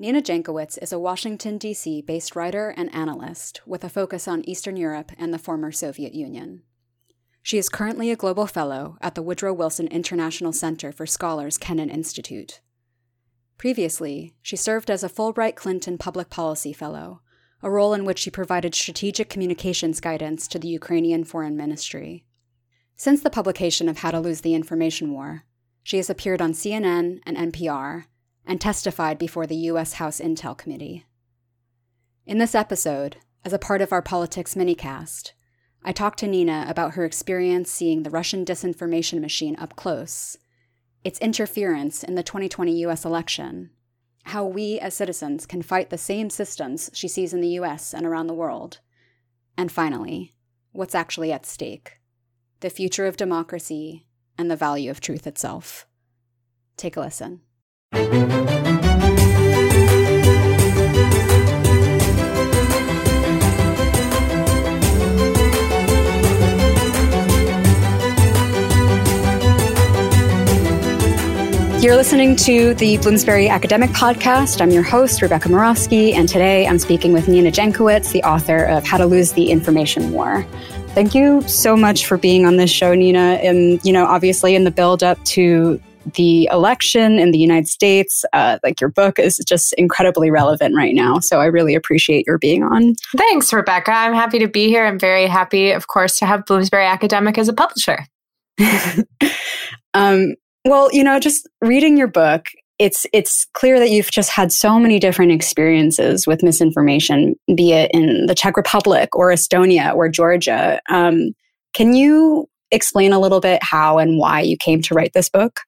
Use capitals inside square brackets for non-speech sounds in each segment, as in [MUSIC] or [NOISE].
Nina Jankowicz is a Washington, D.C. based writer and analyst with a focus on Eastern Europe and the former Soviet Union. She is currently a Global Fellow at the Woodrow Wilson International Center for Scholars Kennan Institute. Previously, she served as a Fulbright Clinton Public Policy Fellow, a role in which she provided strategic communications guidance to the Ukrainian Foreign Ministry. Since the publication of How to Lose the Information War, she has appeared on CNN and NPR and testified before the U.S. House Intel Committee. In this episode, as a part of our politics minicast, I talked to Nina about her experience seeing the Russian disinformation machine up close, its interference in the 2020 US election, how we as citizens can fight the same systems she sees in the US and around the world, and finally, what's actually at stake the future of democracy and the value of truth itself. Take a listen. You're listening to the Bloomsbury Academic Podcast. I'm your host, Rebecca Morosky, and today I'm speaking with Nina Jankowicz, the author of How to Lose the Information War. Thank you so much for being on this show, Nina. And, you know, obviously in the build up to the election in the United States. Uh, like your book is just incredibly relevant right now. So I really appreciate your being on. Thanks, Rebecca. I'm happy to be here. I'm very happy, of course, to have Bloomsbury Academic as a publisher. [LAUGHS] um, well, you know, just reading your book, it's it's clear that you've just had so many different experiences with misinformation, be it in the Czech Republic or Estonia or Georgia. Um, can you explain a little bit how and why you came to write this book?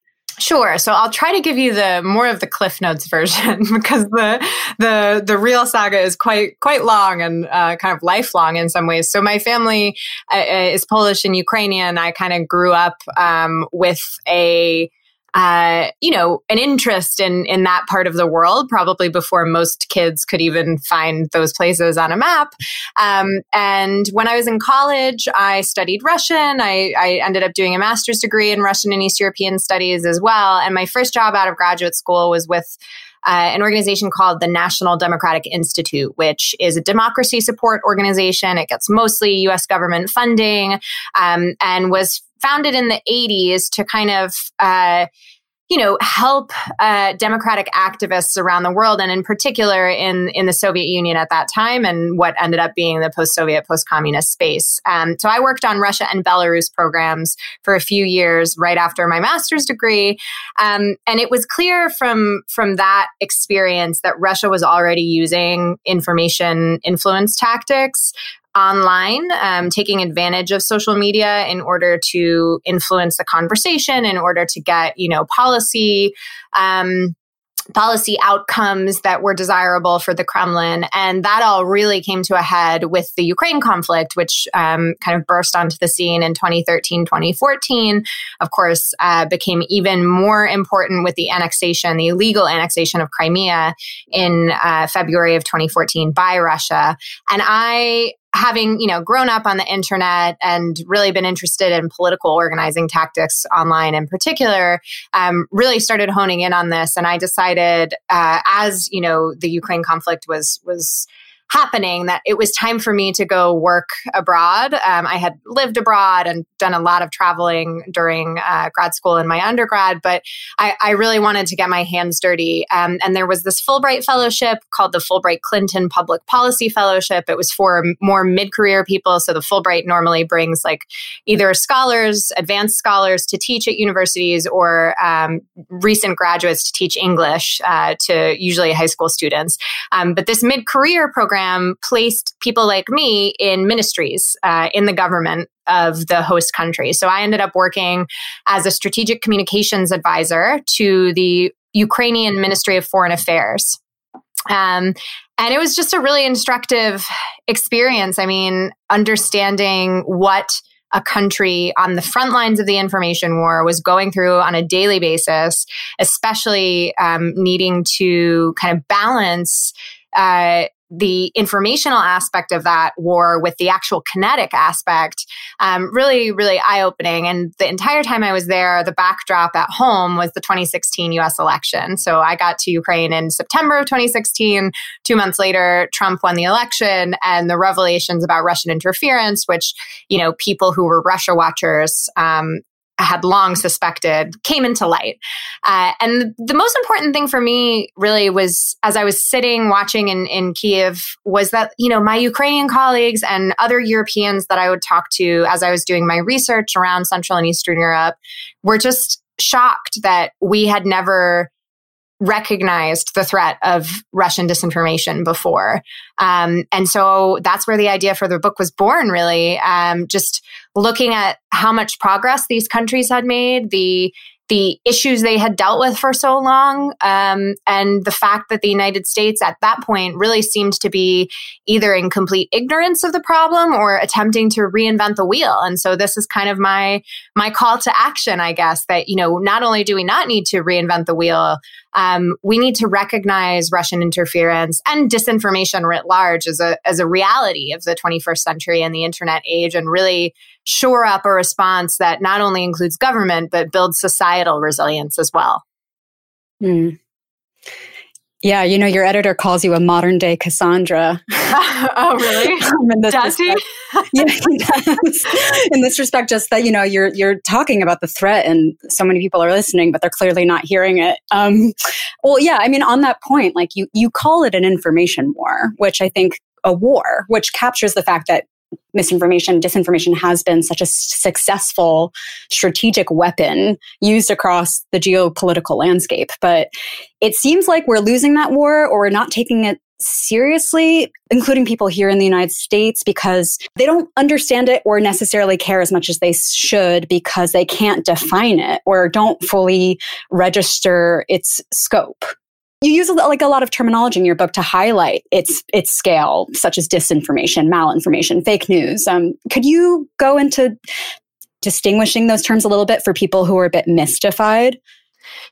Sure. So I'll try to give you the more of the Cliff Notes version [LAUGHS] because the the the real saga is quite quite long and uh, kind of lifelong in some ways. So my family uh, uh is Polish and Ukrainian. I kind of grew up um, with a uh, you know, an interest in in that part of the world, probably before most kids could even find those places on a map. Um, and when I was in college, I studied Russian. I, I ended up doing a master's degree in Russian and East European studies as well. And my first job out of graduate school was with uh, an organization called the National Democratic Institute, which is a democracy support organization. It gets mostly US government funding um, and was founded in the 80s to kind of uh, you know help uh, democratic activists around the world and in particular in in the soviet union at that time and what ended up being the post-soviet post-communist space. Um, so i worked on russia and belarus programs for a few years right after my master's degree. Um, and it was clear from from that experience that russia was already using information influence tactics online, um, taking advantage of social media in order to influence the conversation, in order to get, you know, policy. Um, policy outcomes that were desirable for the Kremlin. And that all really came to a head with the Ukraine conflict, which um, kind of burst onto the scene in 2013, 2014. Of course, uh, became even more important with the annexation, the illegal annexation of Crimea in uh, February of 2014 by Russia. And I having you know grown up on the internet and really been interested in political organizing tactics online in particular um, really started honing in on this. And i decided uh, as you know the ukraine conflict was was happening that it was time for me to go work abroad. Um, I had lived abroad and done a lot of traveling during uh, grad school and my undergrad, but I, I, really wanted to get my hands dirty. Um, and there was this Fulbright fellowship called the Fulbright Clinton Public Policy Fellowship. It was for more mid career people. So the Fulbright normally brings like either scholars, advanced scholars to teach at universities or um, recent graduates to teach English uh, to usually high school students. Um, but this mid career program program placed people like me in ministries uh, in the government of the host country. So I ended up working as a strategic communications advisor to the Ukrainian Ministry of Foreign Affairs. Um, and it was just a really instructive experience. I mean, understanding what a country on the front lines of the information war was going through on a daily basis, especially um, needing to kind of balance uh, the informational aspect of that war with the actual kinetic aspect um, really really eye-opening. And the entire time i was there the backdrop at home was the 2016 us election. So i got to ukraine in september of 2016 two months later trump won the election and the revelations about russian interference which you know people who were russia watchers um, had long suspected came into light. Uh, and the most important thing for me really was as I was sitting watching in, in Kiev was that, you know, my Ukrainian colleagues and other Europeans that I would talk to as I was doing my research around Central and Eastern Europe were just shocked that we had never recognized the threat of Russian disinformation before. Um, and so that's where the idea for the book was born, really. Um, just looking at how much progress these countries had made, the the issues they had dealt with for so long, um, and the fact that the United States at that point really seemed to be either in complete ignorance of the problem or attempting to reinvent the wheel. And so this is kind of my my call to action, I guess, that you know not only do we not need to reinvent the wheel, um, we need to recognize Russian interference and disinformation writ large as a as a reality of the 21st century and the internet age, and really shore up a response that not only includes government but builds societal resilience as well. Mm. Yeah, you know, your editor calls you a modern day Cassandra. [LAUGHS] oh, really? [LAUGHS] um, in this does respect. he? yeah, he does. [LAUGHS] In this respect, just that you know, you're you're talking about the threat, and so many people are listening, but they're clearly not hearing it. Um, well, yeah, I mean, on that point, like you you call it an information war, which I think a war, which captures the fact that misinformation, disinformation has been such a successful strategic weapon used across the geopolitical landscape. But it seems like we're losing that war or we're not taking it seriously, including people here in the United States, because they don't understand it or necessarily care as much as they should because they can't define it or don't fully register its scope you use like a lot of terminology in your book to highlight its its scale, such as disinformation, malinformation, fake news. Um, could you go into distinguishing those terms a little bit for people who are a bit mystified?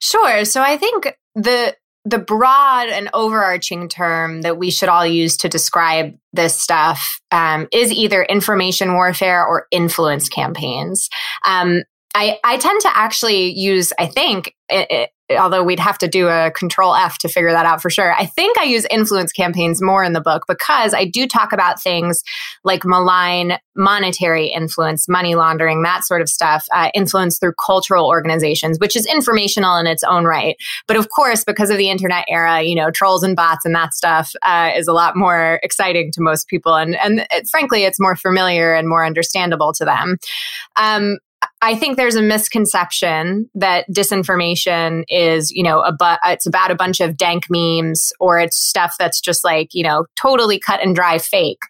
Sure. So I think the the broad and overarching term that we should all use to describe this stuff um, is either information warfare or influence campaigns. Um, I, I tend to actually use, I think, although we'd have to do a control F to figure that out for sure. I think I use influence campaigns more in the book because I do talk about things like malign monetary influence, money laundering, that sort of stuff, uh, influence through cultural organizations, which is informational in its own right. But of course, because of the internet era, you know, trolls and bots and that stuff uh, is a lot more exciting to most people. And, and it, frankly, it's more familiar and more understandable to them. Um, I think there's a misconception that disinformation is, you know, a bu- it's about a bunch of dank memes or it's stuff that's just like, you know, totally cut and dry fake.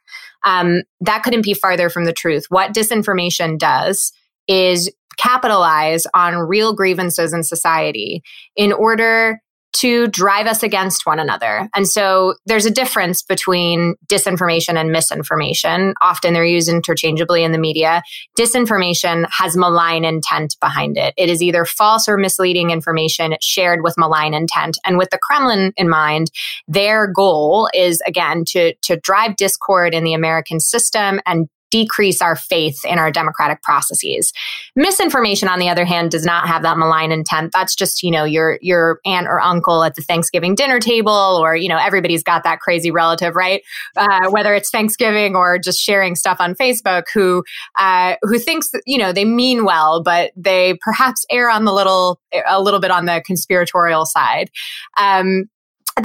Um, that couldn't be farther from the truth. What disinformation does is capitalize on real grievances in society in order to drive us against one another. And so there's a difference between disinformation and misinformation. Often they're used interchangeably in the media. Disinformation has malign intent behind it. It is either false or misleading information shared with malign intent. And with the Kremlin in mind, their goal is again to, to drive discord in the American system and decrease our faith in our democratic processes. Misinformation, on the other hand, does not have that malign intent. That's just, you know, your your aunt or uncle at the Thanksgiving dinner table, or, you know, everybody's got that crazy relative, right? Uh, whether it's Thanksgiving or just sharing stuff on Facebook who uh, who thinks you know, they mean well, but they perhaps err on the little a little bit on the conspiratorial side. Um,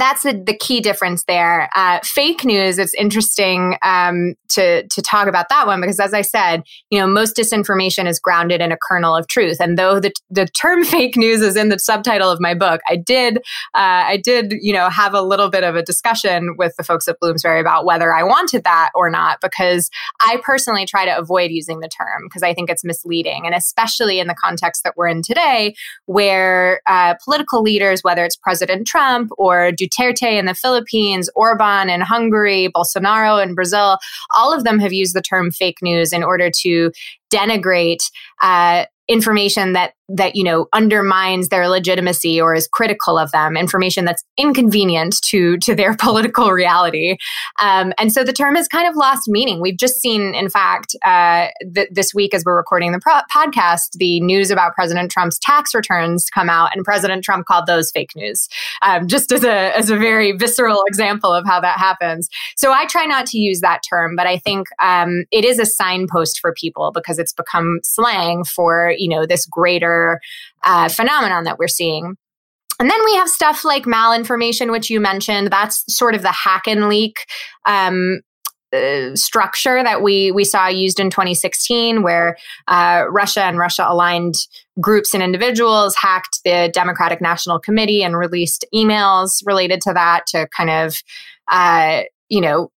that's the, the key difference there. Uh, fake news, it's interesting um, to, to talk about that one because, as I said, you know, most disinformation is grounded in a kernel of truth. And though the, the term [LAUGHS] fake news is in the subtitle of my book, I did, uh, I did, you know, have a little bit of a discussion with the folks at Bloomsbury about whether I wanted that or not, because I personally try to avoid using the term because I think it's misleading. And especially in the context that we're in today, where uh, political leaders, whether it's President Trump or Duterte in the Philippines, Orban in Hungary, Bolsonaro in Brazil, all of them have used the term fake news in order to denigrate uh, information that that you know undermines their legitimacy or is critical of them information that's inconvenient to to their [LAUGHS] political reality. Um, and so the term has kind of lost meaning. We've just seen in fact uh, th- this week as we're recording the pro- podcast the news about president trump's tax returns come out and president trump called those fake news um, just as a as a very visceral example of how that happens. So i try not to use that term but i think um, it is a signpost for people because it's become slang for you know this greater uh, phenomenon that we're seeing. And then we have stuff like malinformation, which you mentioned. That's sort of the hack and leak um, uh, structure that we we saw used in 2016, where uh, Russia and Russia aligned groups and individuals hacked the Democratic National Committee and released emails related to that to kind of, uh, you know.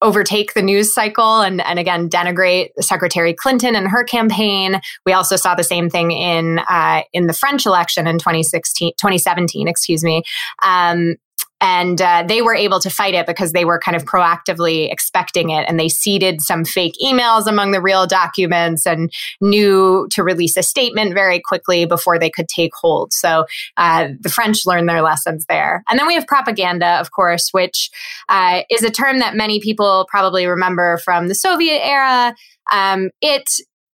Overtake the news cycle and, and again denigrate Secretary Clinton and her campaign. We also saw the same thing in uh, in the French election in 2016, 2017, excuse me. Um, and uh, they were able to fight it because they were kind of proactively expecting it. And they seeded some fake emails among the real documents and knew to release a statement very quickly before they could take hold. So uh, the french learned their lessons there. And then we have propaganda of course which uh, is a term that many people probably remember from the soviet era. Um, it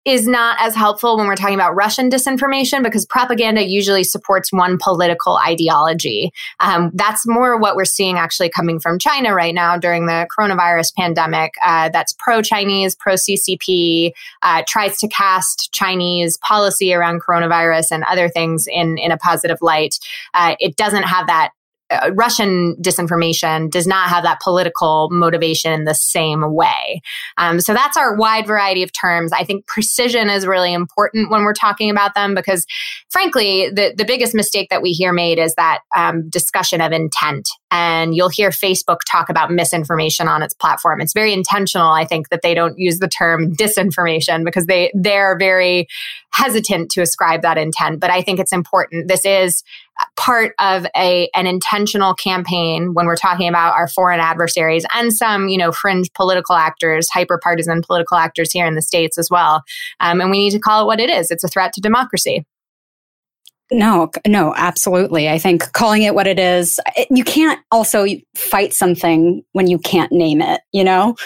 is not as helpful when we're talking about Russian disinformation because propaganda usually supports one political ideology. Um, that's more what we're seeing actually coming from China right now during the coronavirus pandemic. Uh, that's pro Chinese, pro CCP, uh, tries to cast Chinese policy around coronavirus and other things in, in a positive light. Uh, it doesn't have that uh, Russian disinformation does not have that political motivation in the same way. Um, so that's our wide variety of terms. I think precision is really important when we're talking about them because, frankly, the, the biggest mistake that we hear made is that um, discussion of intent. And you'll hear Facebook talk about misinformation on its platform. It's very intentional, I think, that they don't use the term [LAUGHS] disinformation because they they're very hesitant to ascribe that intent. But I think it's important. This is part of a an intentional campaign when we're talking about our foreign adversaries and some you know fringe political actors hyper partisan political actors here in the states as well um, and we need to call it what it is it's a threat to democracy no, no, absolutely. I think calling it what it is, it, you can't also fight something when you can't name it, you know?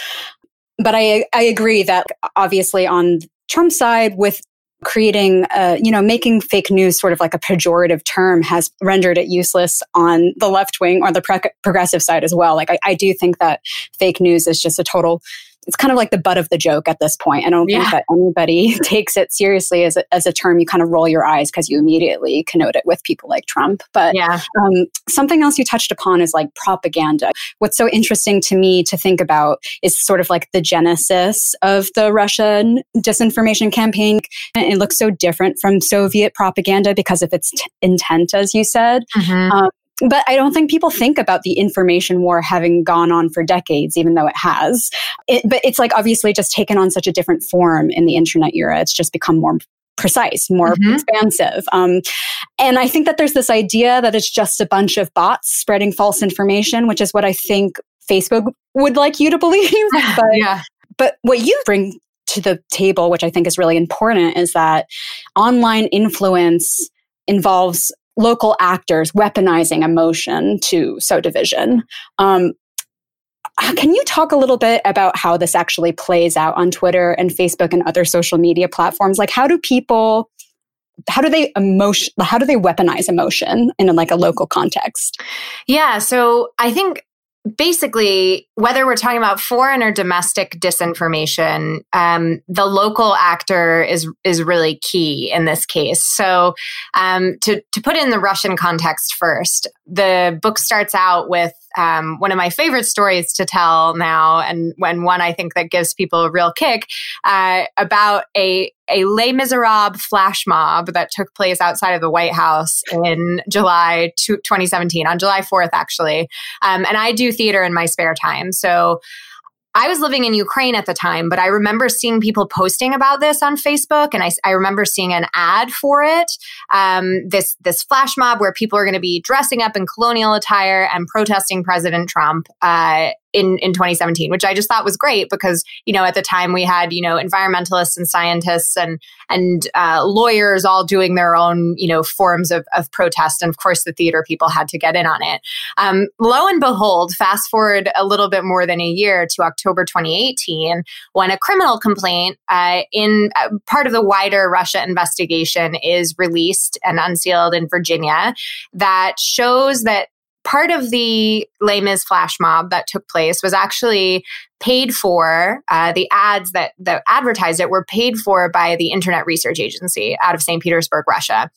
But I, I agree that obviously on Trump's side with creating, uh, you know, making fake news sort of like a pejorative term has rendered it useless on the left wing or the progressive side as well. Like, I, I do think that fake news is just a total it's kind of like the butt of the joke at this point. I don't yeah. think that anybody [LAUGHS] takes it seriously as a, as a term. You kind of roll your eyes because you immediately connote it with people like Trump. But yeah. um, something else you touched upon is like propaganda. What's so interesting to me to think about is sort of like the genesis of the Russian disinformation campaign. It looks so different from Soviet propaganda because of its t- intent, as you said. Mm-hmm. Um, but I don't think people think about the information war having gone on for decades, even though it has. It, but it's like obviously just taken on such a different form in the internet era. It's just become more precise, more mm-hmm. expansive. Um, and I think that there's this idea that it's just a bunch of bots spreading false information, which is what I think Facebook would like you to believe. [LAUGHS] but, yeah. but what you bring to the table, which I think is really important, is that online influence involves local actors weaponizing emotion to sow division. Um, can you talk a little bit about how this actually plays out on Twitter and Facebook and other social media platforms? Like, how do people, how do they emotion, how do they weaponize emotion in like a local context? Yeah, so I think basically, whether we're talking about foreign or domestic disinformation, um, the local actor is is really key in this case. So, um, to to put in the Russian context first, the book starts out with um, one of my favorite stories to tell now, and when one I think that gives people a real kick uh, about a a Les Miserables flash mob that took place outside of the White House in July 2017, on July 4th, actually. Um, and I do theater in my spare time, so. I was living in Ukraine at the time, but I remember seeing people posting about this on Facebook, and I, I remember seeing an ad for it. Um, this this flash mob where people are going to be dressing up in colonial attire and protesting President Trump. Uh, in, in 2017, which I just thought was great because, you know, at the time we had, you know, environmentalists and scientists and, and uh, lawyers all doing their own, you know, forms of, of protest. And of course, the theater people had to get in on it. Um, lo and behold, fast forward a little bit more than a year to October 2018, when a criminal complaint uh, in uh, part of the wider Russia investigation is released and unsealed in Virginia that shows that part of the Les Mis flash mob that took place was actually paid for. Uh, the ads that that advertised it were paid for by the Internet Research Agency out of St. Petersburg, Russia.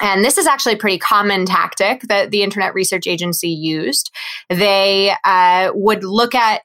And this is actually a pretty common tactic that the Internet Research Agency used. They uh, would look at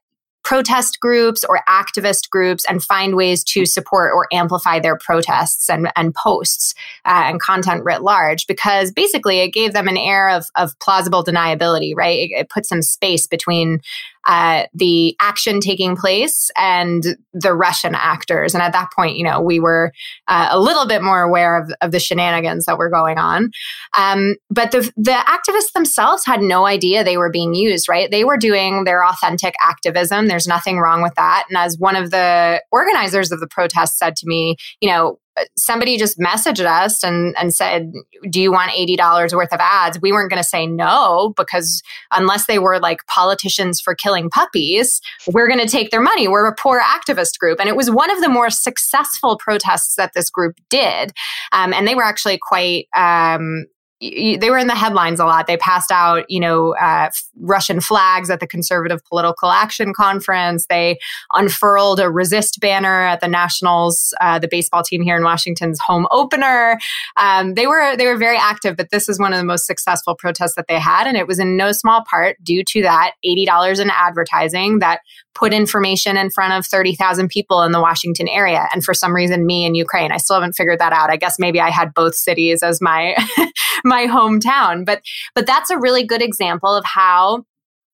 protest groups or activist groups and find ways to support or amplify their protests and, and posts uh, and content writ large because basically it gave them an air of, of plausible deniability, right? It, it put some space between uh, the action taking place and the Russian actors. And at that point, you know, we were uh, a little bit more aware of, of the shenanigans that were going on. Um, but the, the activists themselves had no idea they were being used, right? They were doing their authentic activism. There's nothing wrong with that. And as one of the organizers of the protest said to me, you know, somebody just messaged us and, and said, Do you want $80 worth of ads? We weren't going to say no because unless they were like politicians for killing puppies, we're going to take their money. We're a poor activist group. And it was one of the more successful protests that this group did. Um, and they were actually quite um, they were in the headlines a lot. They passed out, you know, uh, Russian flags at the Conservative Political Action Conference. They unfurled a resist banner at the Nationals, uh, the baseball team here in Washington's home opener. Um, they were they were very active, but this is one of the most successful protests that they had, and it was in no small part due to that eighty dollars in advertising that put information in front of 30,000 people in the Washington area. And for some reason, me in Ukraine, I still haven't figured that out. I guess maybe I had both cities as my, [LAUGHS] my hometown. But, but that's a really good example of how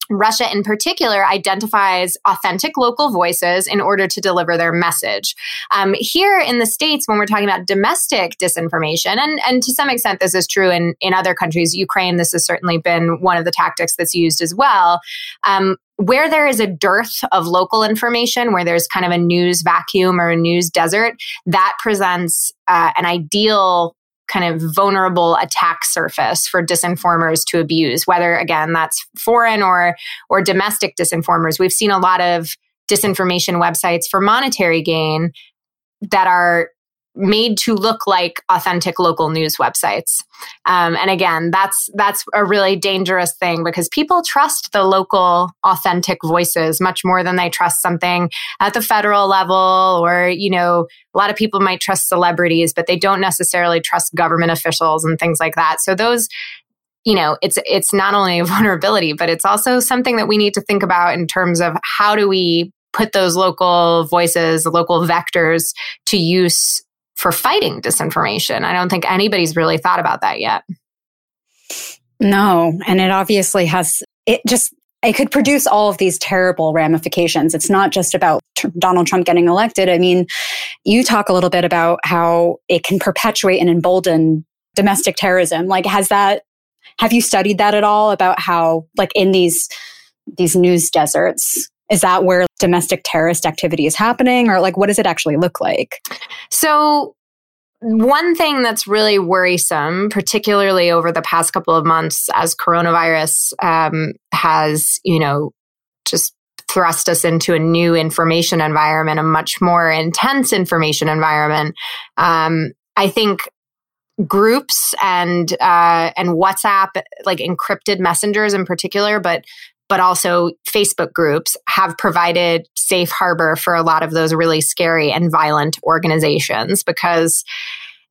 Russia in particular identifies authentic local voices in order to deliver their message. Um, here in the States, when we're talking about domestic disinformation, and, and to some extent this is true in, in other countries, Ukraine, this has certainly been one of the tactics that's used as well. Um, where there is a dearth of local information, where there's kind of a news vacuum or a news desert, that presents uh, an ideal kind of vulnerable attack surface for disinformers to abuse whether again that's foreign or or domestic disinformers. We've seen a lot of disinformation websites for monetary gain that are made to look like authentic local news websites. Um, and again, that's that's a really dangerous thing because people trust the local authentic voices much more than they trust something at the federal level or you know a lot of people might trust celebrities but they don't necessarily trust government officials and things like that. So those you know it's it's not only a [LAUGHS] vulnerability but it's also something that we need to think about in terms of how do we put those local voices, local vectors to use for fighting disinformation. I don't think anybody's really thought about that yet. No, and it obviously has it just it could produce all of these terrible ramifications. It's not just about t- Donald Trump getting elected. I mean, you talk a little bit about how it can perpetuate and embolden domestic terrorism. Like has that have you studied that at all about how like in these these news deserts is that where domestic terrorist activity is happening or like what does it actually look like? So one thing that's really worrisome, particularly over the past couple of months as coronavirus um, has, you know, just thrust us into a new information environment, a much more intense information environment. Um, I think groups and uh, and WhatsApp, like encrypted messengers in particular, but but also Facebook groups have provided safe harbor for a lot of those really scary and violent organizations because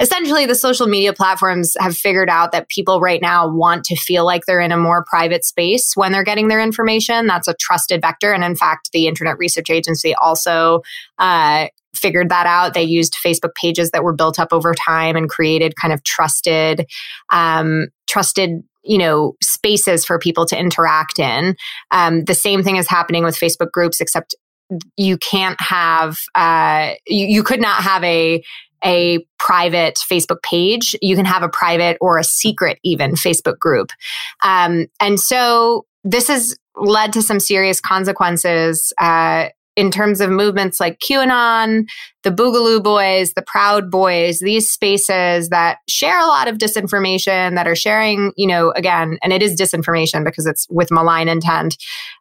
essentially the social media platforms have figured out that people right now want to feel like they're in a more private space when they're getting their information. That's a trusted vector. And in fact, the Internet Research Agency also uh, figured that out. They used Facebook pages that were built up over time and created kind of trusted, um, trusted you know spaces for people to interact in um, the same thing is happening with facebook groups except you can't have uh, you, you could not have a a private Facebook page. You can have a private or a secret, even Facebook group. Um, and so this has led to some serious consequences uh, in terms of movements like QAnon, the Boogaloo Boys, the Proud Boys, these spaces that share a lot of disinformation, that are sharing, you know, again, and it is disinformation because it's with malign intent,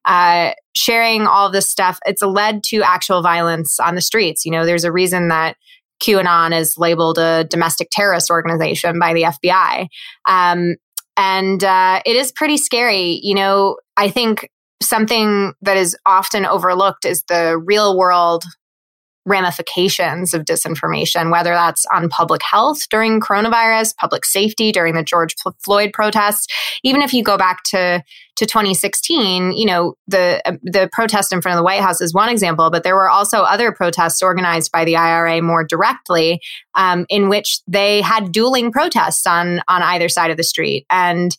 uh, sharing all this stuff. It's led to actual violence on the streets. You know, there's a reason that QAnon is labeled a domestic terrorist organization by the FBI. Um, and uh, it is pretty scary. You know, I think something that is often overlooked is the real world ramifications of disinformation, whether that's on public health during coronavirus, public safety during the George Floyd protests. Even if you go back to, to 2016, you know, the, the protest in front of the White House is one example, but there were also other protests organized by the IRA more directly, um, in which they had dueling protests on, on either side of the street. And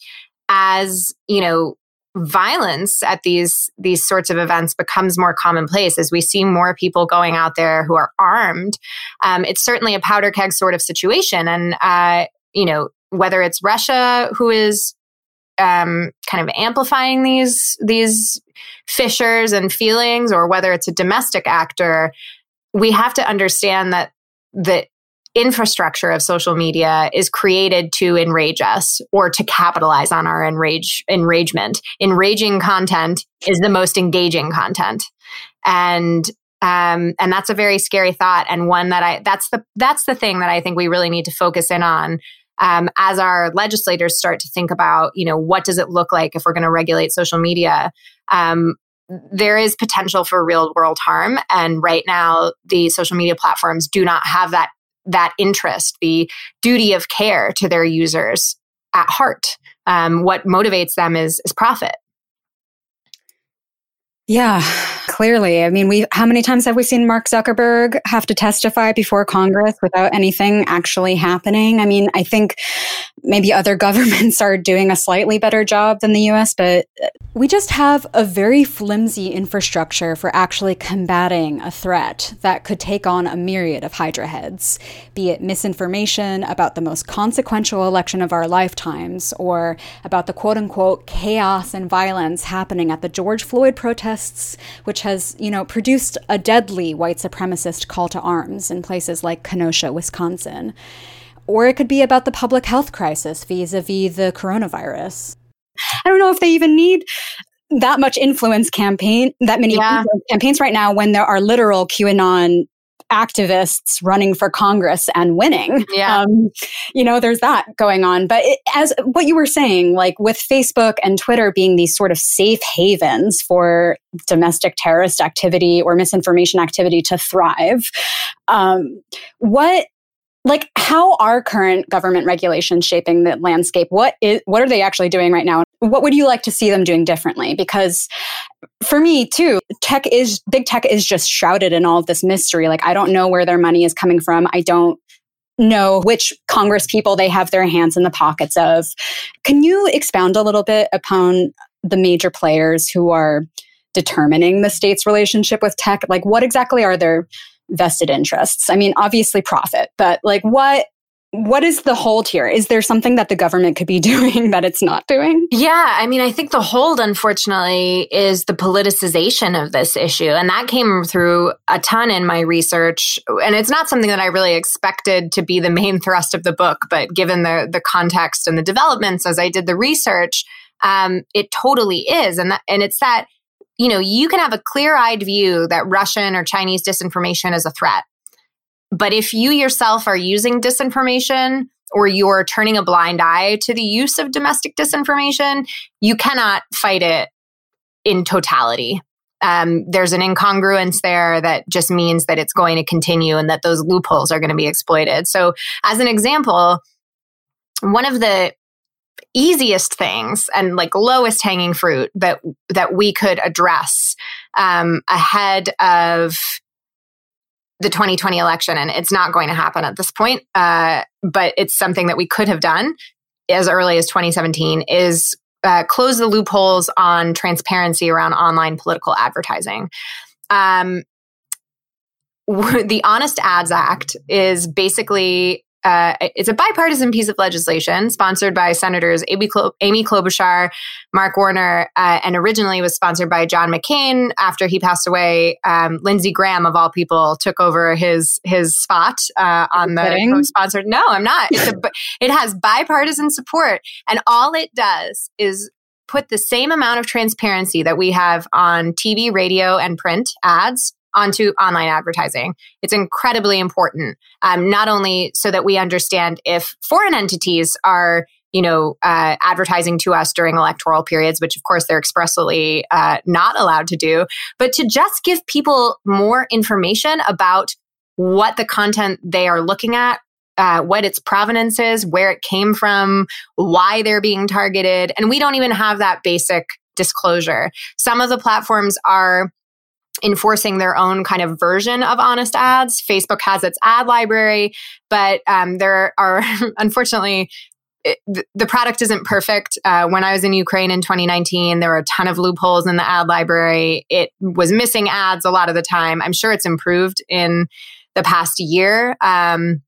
as, you know, violence at these these sorts of events becomes more commonplace as we see more people going out there who are armed. Um, it's certainly a powder keg sort of situation, and uh, you know whether it's Russia who is um, kind of amplifying these these fissures and feelings, or whether it's a domestic actor, we have to understand that that infrastructure of social media is created to enrage us or to capitalize on our enrage enragement. Enraging content is the most engaging content. And um, and that's a very scary thought and one that I that's the that's the thing that I think we really need to focus in on um, as our legislators start to think about you know what does it look like if we're going to regulate social media um, there is potential for real world harm and right now the social media platforms do not have that that interest, the duty of care to their users at heart. Um, what motivates them is, is profit. Yeah, clearly. I mean, we how many times have we seen Mark Zuckerberg have to testify before Congress without anything actually happening? I mean, I think maybe other [LAUGHS] governments are doing a slightly better job than the US, but we just have a very flimsy infrastructure for actually combating a threat that could take on a myriad of hydra heads, be it misinformation about the most consequential election of our lifetimes or about the quote unquote chaos and violence happening at the George Floyd protests which has, you know, produced a deadly white supremacist call to arms in places like Kenosha, Wisconsin. Or it could be about the public health crisis vis a vis the coronavirus. I don't know if they even need that much influence campaign, that many yeah. campaigns right now when there are literal QAnon activists running for Congress and winning. Yeah. Um, you know, there's that going on. But it, as what you were saying, like with Facebook and Twitter being these sort of safe havens for domestic terrorist activity or misinformation activity to thrive, um, what like how are current government regulations shaping the landscape? What is what are they actually doing right now? What would you like to see them doing differently? Because for me too tech is big tech is just shrouded in all of this mystery. Like i don't know where their money is coming from. I don't know which congress people they have their hands in the pockets of. Can you expound a little bit upon the major players who are determining the state's relationship with tech? Like what exactly are their vested interests. I mean, obviously profit, but like what what is the hold here? Is there something that the government could be [LAUGHS] doing that it's not doing? Yeah, I mean, I think the hold, unfortunately, is the politicization of this issue. And that came through a ton in my research. And it's not something that I really expected to be the main thrust of the book, but given the, the context and the developments as I did the research, um, it totally is. And, that, and it's that you know, you can have a clear eyed view that Russian or Chinese disinformation is a threat. But if you yourself are using disinformation or you're turning a blind eye to the use of domestic disinformation, you cannot fight it in totality. Um, there's an incongruence there that just means that it's going to continue and that those loopholes are going to be exploited. So, as an example, one of the easiest things and like lowest hanging fruit that that we could address um, ahead of the 2020 election and it's not going to happen at this point uh, but it's something that we could have done as early as 2017 is uh, close the loopholes on transparency around online political advertising. Um, the honest ads act is basically uh, it's a bipartisan piece of legislation sponsored by Senators Amy, Klo- Amy Klobuchar, Mark Warner, uh, and originally was sponsored by John McCain. After he passed away, um, Lindsey Graham, of all people, took over his his spot uh, on the co-sponsored. No, I'm not. A, [LAUGHS] it has bipartisan support, and all it does is put the same amount of transparency that we have on TV, radio, and print ads onto online advertising. It's incredibly important, um, not only so that we understand if foreign entities are you know, uh, advertising to us during electoral periods, which of course they're expressly uh, not allowed to do, but to just give people more information about what the content they are looking at, uh, what its provenance is, where it came from, why they're being targeted. And we don't even have that basic disclosure. Some of the platforms are enforcing their own kind of version of honest ads. Facebook has its ad library, but um, there are [LAUGHS] unfortunately it, the product isn't perfect. Uh, when I was in Ukraine in 2019, there were a ton of loopholes in the ad library. It was missing ads a lot of the time. I'm sure it's improved in the past year. Um,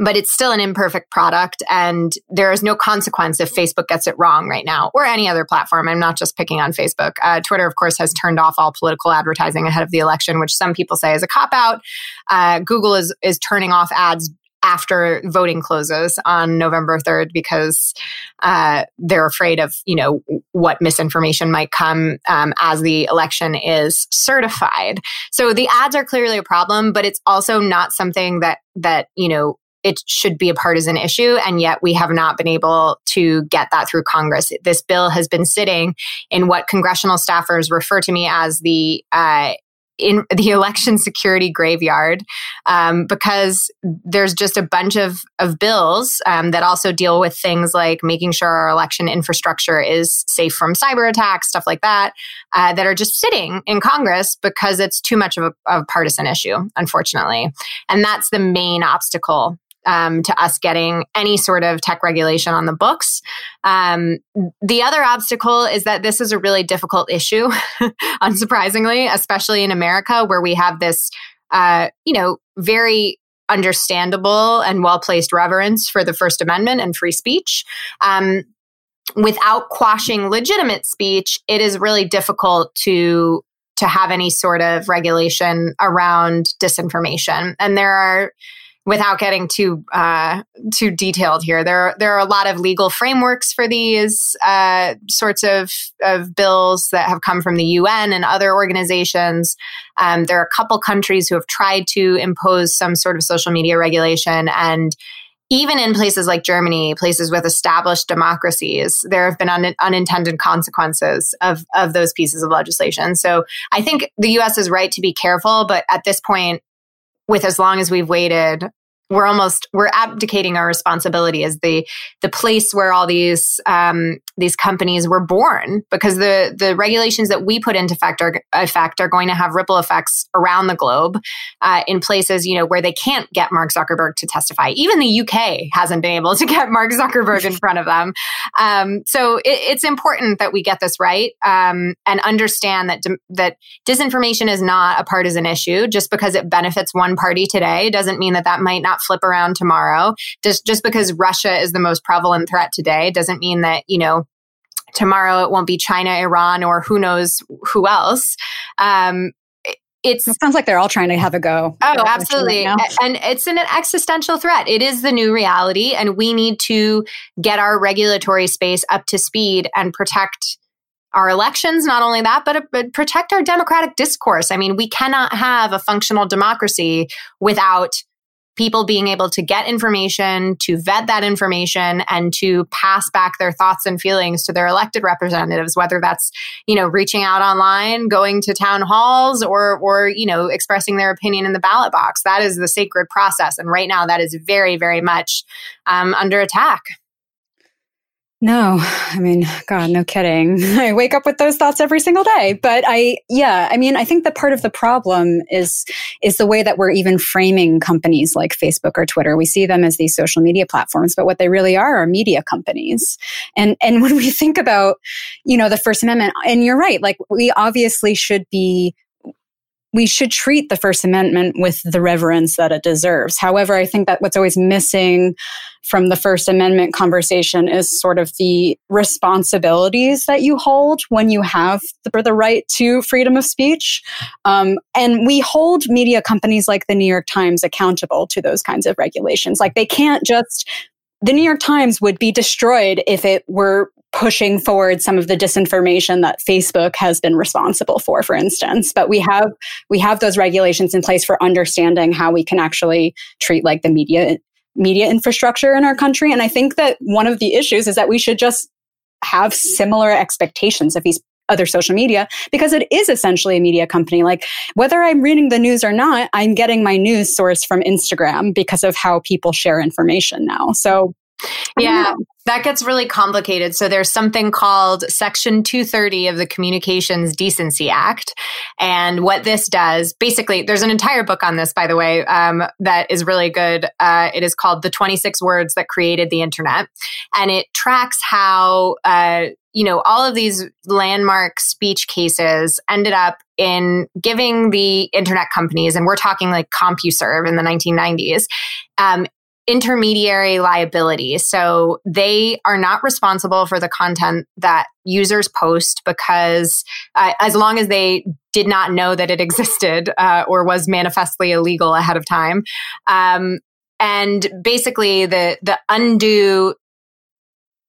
but it's still an imperfect product and there is no consequence if Facebook gets it wrong right now or any other platform. I'm not just picking on Facebook. Uh, Twitter, of course, has turned off all political advertising ahead of the election, which some people say is a cop out. Uh, Google is is turning off ads after voting closes on November 3rd because uh, they're afraid of you know what misinformation might come um, as the election is certified. So the ads are clearly a problem, but it's also not something that that you know it should be a partisan issue. And yet we have not been able to get that through Congress. This bill has been sitting in what congressional staffers refer to me as the uh, in [LAUGHS] the election security graveyard um, because there's just a bunch of, of bills um, that also deal with things like making sure our election infrastructure is safe from cyber attacks, stuff like that, uh, that are just sitting in Congress because it's too much of a, of a partisan issue, unfortunately. And that's the main obstacle um, to us getting any sort of tech regulation on the books. Um, the other obstacle is that this is a really difficult issue, [LAUGHS] unsurprisingly, especially in America, where we have this, uh, you know, very understandable and well placed reverence for the First Amendment and free speech. Um, without quashing legitimate speech, it is really difficult to to have any sort of regulation around disinformation. And there are without getting too uh, too detailed here, there there are a lot of legal frameworks for these uh, sorts of of bills that have come from the UN and other organizations. Um, there are a couple countries who have tried to impose some sort of social media regulation and. Even in places like Germany, places with established democracies, there have been un- unintended consequences of, of those pieces of legislation. So I think the US is right to be careful, but at this point, with as long as we've waited we're almost we're abdicating our responsibility as the the place where all these um, these companies were born because the the regulations that we put into effect are, effect are going to have ripple effects around the globe uh, in places you know where they can't get Mark Zuckerberg to testify. Even the UK hasn't been able to get Mark Zuckerberg in front of them. Um, so it, it's important that we get this right um, and understand that that disinformation is not a partisan issue. Just because it benefits one party today doesn't mean that that might not flip around tomorrow. Just just because Russia is the most prevalent threat today doesn't mean that, you know, tomorrow it won't be China, Iran, or who knows who else. Um, it's it sounds like they're all trying to have a go. Oh, absolutely. Right and it's an existential threat. It is the new reality. And we need to get our regulatory space up to speed and protect our elections. Not only that, but, but protect our democratic discourse. I mean, we cannot have a functional democracy without people being able to get information, to vet that information, and to pass back their thoughts and feelings to their elected representatives, whether that's, you know, reaching out online, going to town halls, or or, you know, expressing their opinion in the ballot box. That is the sacred process. And right now that is very, very much um, under attack. No, I mean, God, no kidding. [LAUGHS] I wake up with those thoughts every single day. But I, yeah, I mean, I think that part of the problem is is the way that we're even framing companies like Facebook or Twitter. We see them as these social media platforms, but what they really are are media companies. And and [LAUGHS] when we think about, you know, the First Amendment, and you're right, like we obviously should be we should treat the First Amendment with the reverence that it deserves. However, I think that what's always missing from the First Amendment conversation is sort of the responsibilities that you hold when you have the, the right to freedom of speech. Um, and we hold media companies like the New York Times accountable to those kinds of regulations. Like they can't just the New York Times would be destroyed if it were pushing forward some of the disinformation that Facebook has been responsible for, for instance. But we have we have those regulations in place for understanding how we can actually treat like the media media infrastructure in our country. And I think that one of the issues is that we should just have similar expectations of these other social media because it is essentially a media company. Like whether I'm reading the news or not, I'm getting my news source from Instagram because of how people share information now. So yeah, that gets really complicated. So there's something called Section 230 of the Communications Decency Act. And what this does, basically, there's an entire book on this, by the way, um, that is really good. Uh, it is called The 26 Words That Created the Internet. And it tracks how, uh, you know, all of these landmark speech cases ended up in giving the internet companies, and we're talking like CompuServe in the 1990s, um, intermediary liability. So they are not responsible for the content that users post because uh, as long as they did not know that it [LAUGHS] existed uh, or was manifestly illegal ahead of time. Um, and basically the the undue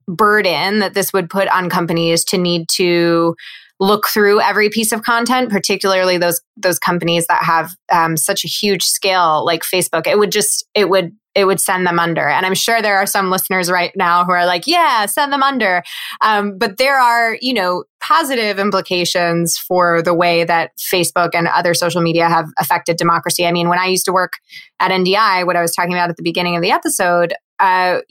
burden that this would put on companies to need to look through every piece of content, particularly those those companies that have um, such a huge scale like Facebook. It would just it would it would send them under. And I'm sure there are some listeners right now who are like, yeah, send them under. Um, but there are, you know, positive implications for the way that Facebook and other social media have affected democracy. I mean, when I used to work at NDI, what I was talking about at the beginning of the episode, uh,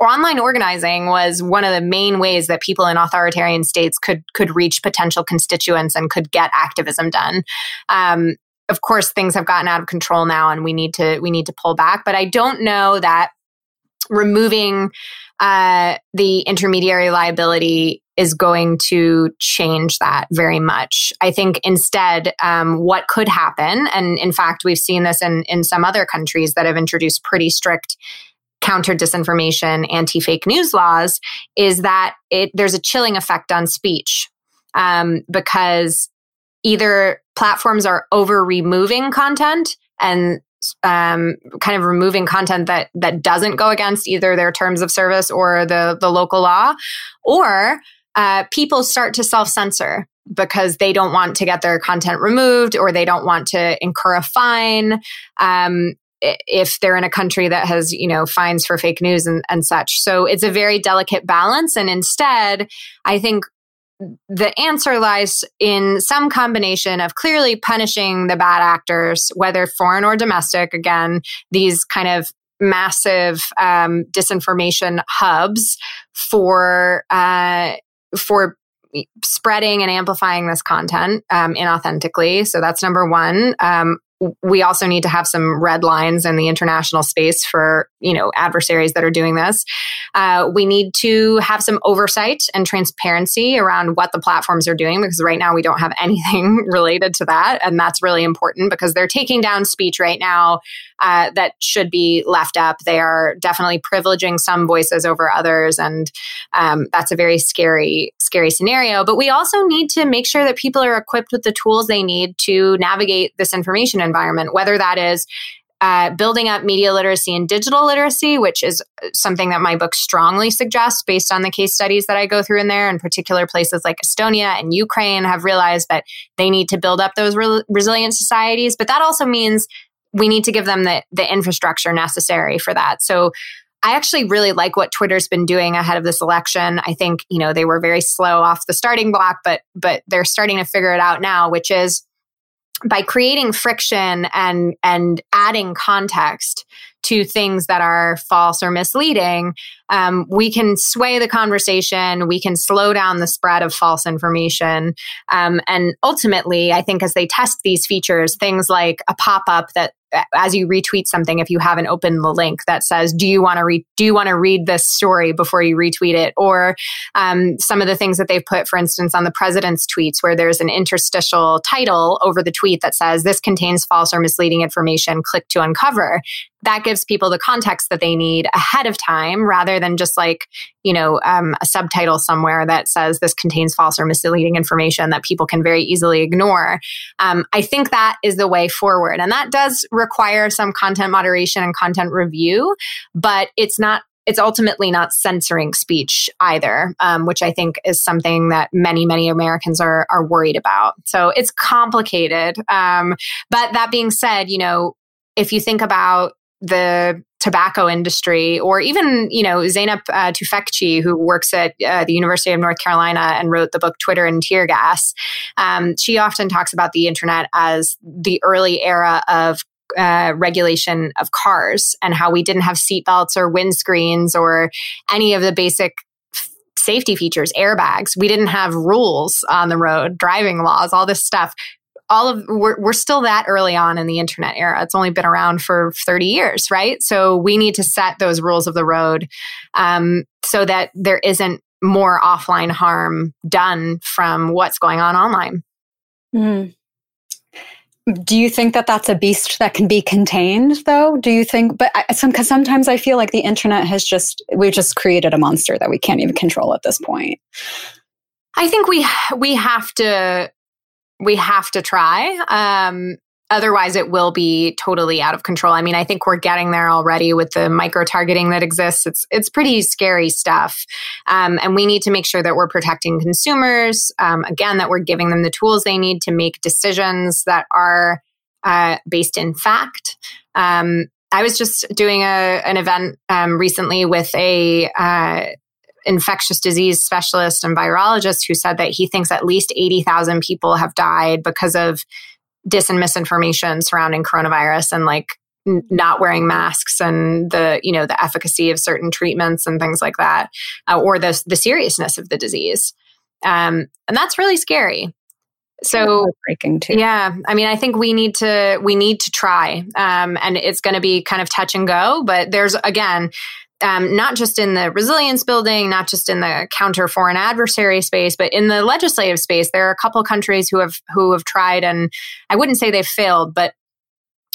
online organizing was one of the main ways that people in authoritarian states could could reach potential constituents and could get activism done. Um, of course, things have gotten out of control now, and we need to we need to pull back. But I don't know that removing uh, the intermediary liability is going to change that very much. I think instead, um, what could happen, and in fact, we've seen this in in some other countries that have introduced pretty strict counter disinformation, anti fake news laws is that it there's a chilling effect on speech um, because either platforms are over removing content and um, kind of removing content that that doesn't go against either their terms of service or the the local law, or uh, people start to self censor because they don't want to get their content removed or they don't want to incur a fine. Um, if they're in a country that has you know fines for fake news and, and such so it's a very delicate balance and instead i think the answer lies in some combination of clearly punishing the bad actors whether foreign or domestic again these kind of massive um, disinformation hubs for uh, for spreading and amplifying this content um, inauthentically. So that's number one. Um, we also need to have some red lines in the international space for you know adversaries that are doing this. Uh, we need to have some oversight and transparency around what the platforms are doing because right now we don't have [LAUGHS] anything related to that and that's really important because they're taking down speech right now uh, that should be left up. They are definitely privileging some voices over others and um, that's a very scary scary scenario. But we also need to make sure that people are equipped with the tools they need to navigate this information environment, whether that is uh, building up media literacy and digital literacy, which is something that my book strongly suggests based on the case studies that I go through in there. In particular, places like Estonia and Ukraine have realized that they need to build up those re- resilient societies. But that also means we need to give them the, the infrastructure necessary for that. So I actually really like what Twitter's been doing ahead of this election. I think, you know, they were very slow off the starting block, but but they're starting to figure it out now, which is by creating friction and and adding context to things that are false or misleading um, we can sway the conversation. We can slow down the spread of false information. Um, and ultimately, I think as they test these features, things like a pop up that as you retweet something if you haven't opened the link that says do you want to read do you want to read this story before you retweet it or um, some of the things that they've put for instance on the president's tweets where there's an interstitial title over the tweet that says this contains false or misleading information click to uncover that gives people the context that they need ahead of time rather than just like you know um, a subtitle somewhere that says this contains false or misleading information that people can very easily ignore um, i think that is the way forward and that does require some content moderation and content review but it's not it's ultimately not censoring speech either, um, which I think is something that many, many Americans are are worried about. So it's complicated. Um, but that being said, you know, if you think about the tobacco industry, or even, you know, Zeynep uh, Tufekci, who works at uh, the University of North Carolina and wrote the book Twitter and Tear Gas, um, she often talks about the internet as the early era of uh, regulation of cars and how we didn't have seatbelts or windscreens or any of the basic safety features, airbags. We didn't have rules on the road, driving laws, all this stuff all of we're, we're still that early on in the internet era. It's only been around for 30 years right? So we need to set those rules of the road um, so that there isn't more offline harm done from what's going on online. Mm. do you think that that's a beast that can be contained though? Do you think but I, some because sometimes i feel like the internet has just we've just created a monster that we can't even control at this point. I think we we have to we have to try. Um, otherwise, it will be totally out of control. I mean, I think we're getting there already with the micro targeting that exists. It's it's pretty scary stuff, um, and we need to make sure that we're protecting consumers. Um, again, that we're giving them the tools they need to make decisions that are uh, based in fact. Um, I was just doing a, an event um, recently with a uh, infectious disease specialist and virologist who said that he thinks at least 80,000 people have died because of dis and misinformation surrounding coronavirus and like n- not wearing masks and the you know the efficacy of certain treatments and things like that uh, or the the seriousness of the disease. Um, and that's really scary. So breaking too. Yeah. I mean i think we need to we need to try. Um, and it's going to be kind of touch and go but there's again um, not just in the resilience building, not just in the counter foreign adversary space, but in the legislative space, there are a couple countries who have who have tried, and I wouldn't say they've failed, but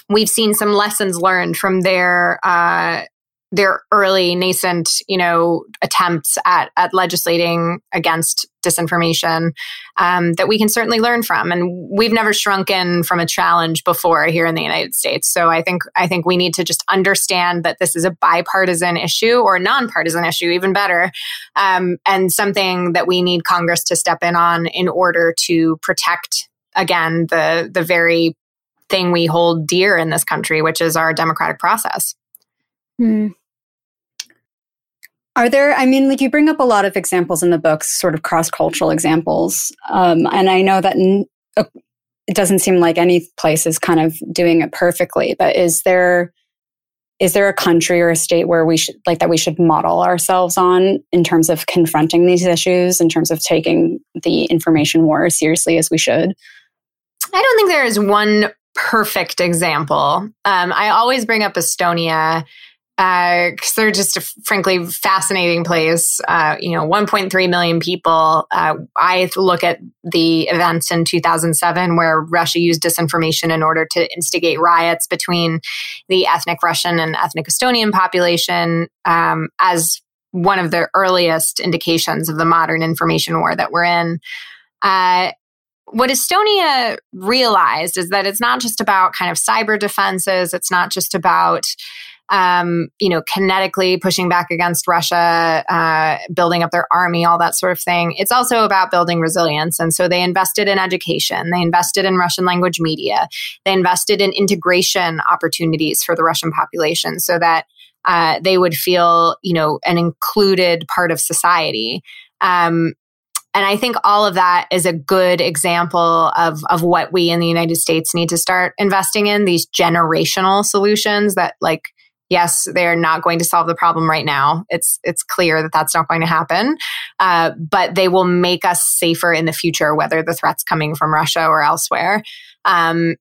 we've seen some lessons learned from their uh, their early nascent, you know, attempts at at legislating against disinformation um, that we can certainly learn from. And we've never shrunken from a challenge before here in the United States. So I think I think we need to just understand that this is a bipartisan issue or a nonpartisan issue, even better, um, and something that we need Congress to step in on in order to protect again the the very thing we hold dear in this country, which is our democratic process. Hmm. Are there, I mean, like you bring up a lot of examples in the books, sort of cross cultural examples. Um, and I know that uh, it doesn't seem like any place is kind of doing it perfectly, but is there, is there a country or a state where we should like that we should model ourselves on in terms of confronting these issues in terms of taking the information war as seriously as we should i don't think there is one perfect example um, i always bring up estonia because uh, they're just a frankly fascinating place. Uh, you know, 1.3 million people. Uh, I look at the events in 2007 where Russia used disinformation in order to instigate riots between the ethnic Russian and ethnic Estonian population um, as one of the earliest indications of the modern information war that we're in. Uh, what Estonia realized is that it's not just about kind of cyber defenses. It's not just about um, you know, kinetically pushing back against Russia, uh, building up their army, all that sort of thing. It's also about building resilience. And so they invested in education, they invested in Russian language media, they invested in integration opportunities for the Russian population so that uh, they would feel, you know, an included part of society. Um, and I think all of that is a good example of, of what we in the United States need to start investing in these generational solutions that like Yes, they're not going to solve the problem right now. It's it's clear that that's not going to happen, uh, but they will make us safer in the future, whether the threat's coming from Russia or elsewhere. Um,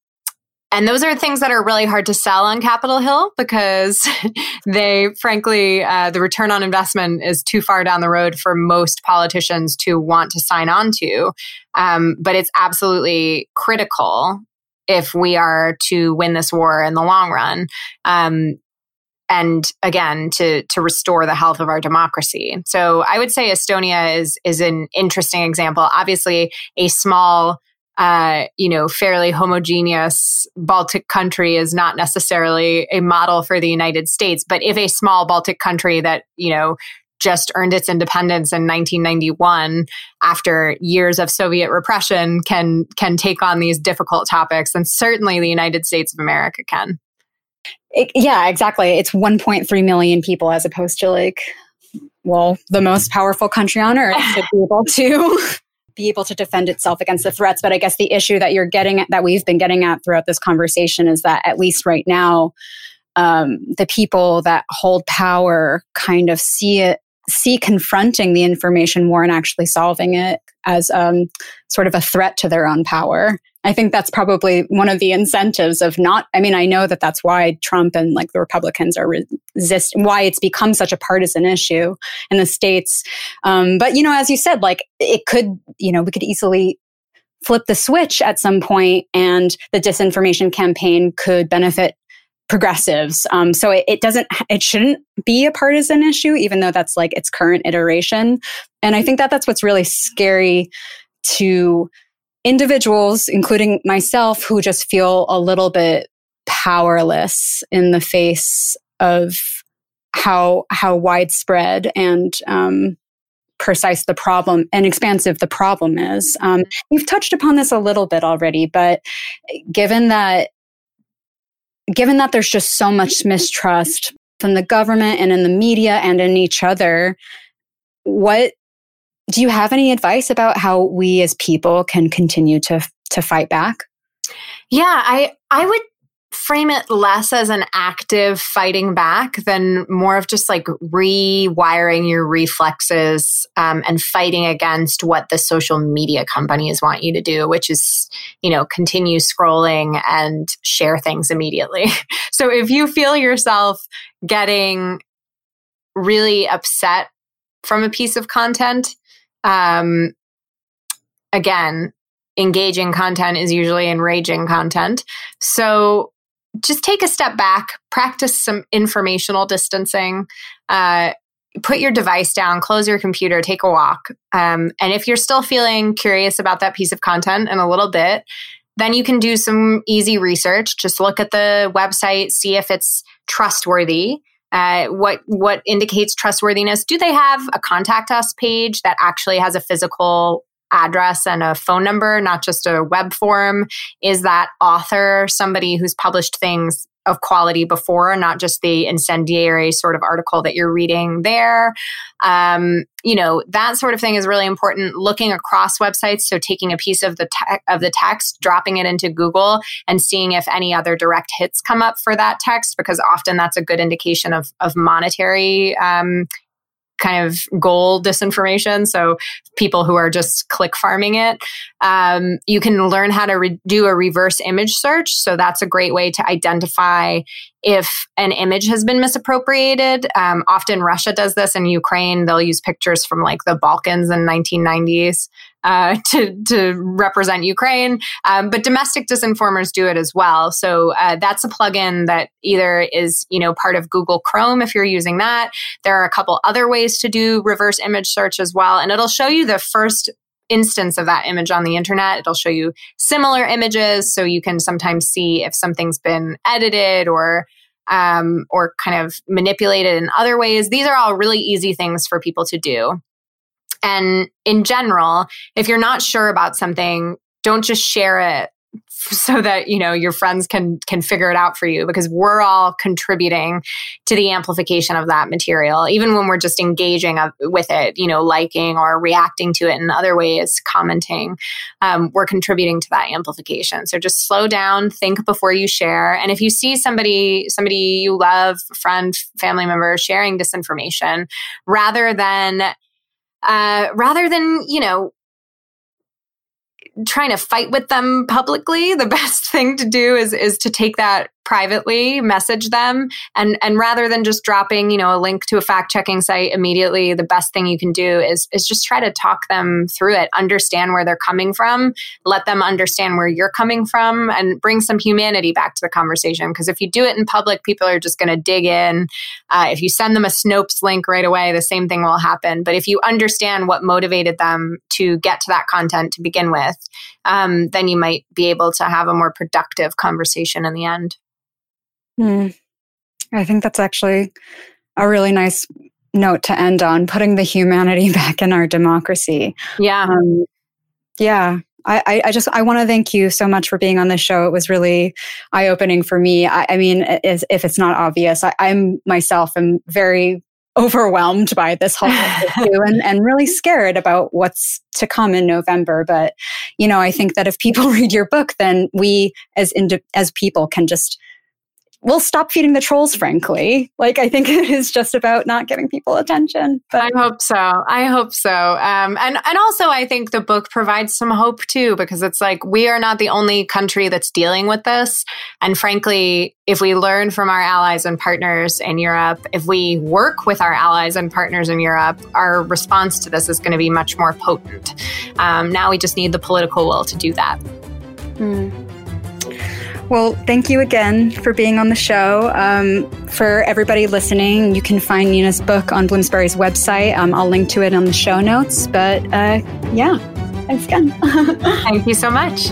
and those are things that are really hard to sell on Capitol Hill because [LAUGHS] they, frankly, uh, the return on investment is too far down the road for most politicians to want to sign on to. Um, but it's absolutely critical if we are to win this war in the long run. Um, and again to to restore the health of our democracy. So I would say Estonia is is an interesting example. Obviously, a small uh, you know, fairly homogeneous Baltic country is not necessarily a model for the United States. But if a small Baltic country that, you know, just earned its independence in 1991 after years of Soviet repression can can take on these difficult topics, and certainly the United States of America can. It, yeah, exactly. It's 1.3 million people as opposed to like, well, the most powerful country on earth to be able to [LAUGHS] be able to defend itself against the threats. But I guess the issue that you're getting at, that we've been getting at throughout this conversation is that at least right now, um, the people that hold power kind of see it see confronting the information war and actually solving it as um, sort of a threat to their own power. I think that's probably one of the incentives of not. I mean, I know that that's why Trump and like the Republicans are resist, why it's become such a partisan issue in the states. Um, but you know, as you said, like it could, you know, we could easily flip the switch at some point, and the disinformation campaign could benefit progressives. Um, so it, it, doesn't, it shouldn't be a partisan issue, even though that's like its current iteration. And I think that that's what's really scary to individuals, including myself, who just feel a little bit powerless in the face of how how widespread and um, precise the problem and expansive the problem is. Um, you've touched upon this a little bit already, but given that given that there's just so much mistrust from the government and in the media and in each other, what do you have any advice about how we as people can continue to to fight back? Yeah, I I would frame it less as an active fighting back than more of just like rewiring your reflexes um, and fighting against what the social media companies want you to do, which is, you know, continue scrolling and share things immediately. [LAUGHS] so if you feel yourself getting really upset from a piece of content, um, again, engaging content is usually enraging content. So just take a step back, practice some informational distancing. Uh, put your device down, close your computer, take a walk. Um, and if you're still feeling curious about that piece of content in a little bit, then you can do some easy research. Just look at the website, see if it's trustworthy. What what indicates trustworthiness? Do they have a contact us page that actually has a physical address and a phone number, not just a web form? Is that author somebody who's published things of quality before, not just the incendiary sort of article that you're reading there. Um, you know that sort of thing is really important. Looking across websites, so taking a piece of the te- of the text, dropping it into Google, and seeing if any other direct hits come up for that text, because often that's a good indication of of monetary um, kind of goal disinformation. So people who are just click farming it. Um, you can learn how to re- do a reverse image search. So that's a great way to identify if an image has been misappropriated. Um, often Russia does this in Ukraine. They'll use pictures from like the Balkans in 1990s uh, [LAUGHS] to, to represent Ukraine. Um, but domestic disinformers do it as well. So uh, that's a plugin that either is, you know, part of Google Chrome if you're using that. There are a couple other ways to do reverse image search as well. And it'll show you the first instance of that image on the internet. It'll show you similar images. So you can sometimes see if something's been edited or um, or kind of manipulated in other ways. These are all really easy things for people to do. And in general, if you're not sure about something, don't just share it so that you know your friends can can figure it out for you because we're all contributing to the amplification of that material even when we're just engaging with it you know liking or reacting to it in other ways commenting um, we're contributing to that amplification. So just slow down think before you share. And if you see somebody somebody you love friend family member sharing disinformation rather than uh, rather than you know trying to fight with them publicly, the [LAUGHS] best thing to do is is to take that privately, message them, and and rather than just dropping, you know, a link to a fact checking site immediately, the best thing you can do is is just try to talk them through it, understand where they're coming from, let them understand where you're coming from, and bring some humanity back to the conversation. Because if you do it in public, people are just going to dig in. Uh, if you send them a Snopes link right away, the same thing will happen. But if you understand what motivated them to get to that content to begin with, um, then you might be able to have a more productive conversation in the end. Mm. I think that's actually a really nice note to end on putting the humanity [LAUGHS] back in our democracy. Yeah. Um, yeah. I, I just I want to thank you so much for being on the show. It was really eye opening for me. I, I mean, if it's not obvious, I, am myself am very [LAUGHS] overwhelmed by this whole [LAUGHS] issue and, and really scared about what's to come in November. But you know, I think that if people read your book, then we as ind- as people can just we'll stop feeding the trolls, frankly. Like, I think [LAUGHS] it is just about not giving people attention. But I hope so. I hope so. Um, and, and also, I think the book provides some hope too, because it's like we are not the only country that's dealing with this. And frankly, if we learn from our allies and partners in Europe, if we work with our allies and partners in Europe, our response to this is going to be much more potent. Um, now we just need the political will to do that. Mm. Well, thank you again for being on the show. Um, for everybody listening, you can find Nina's book on Bloomsbury's website. Um, I'll link to it on the show notes. But uh, yeah, thanks again. [LAUGHS] thank you so much.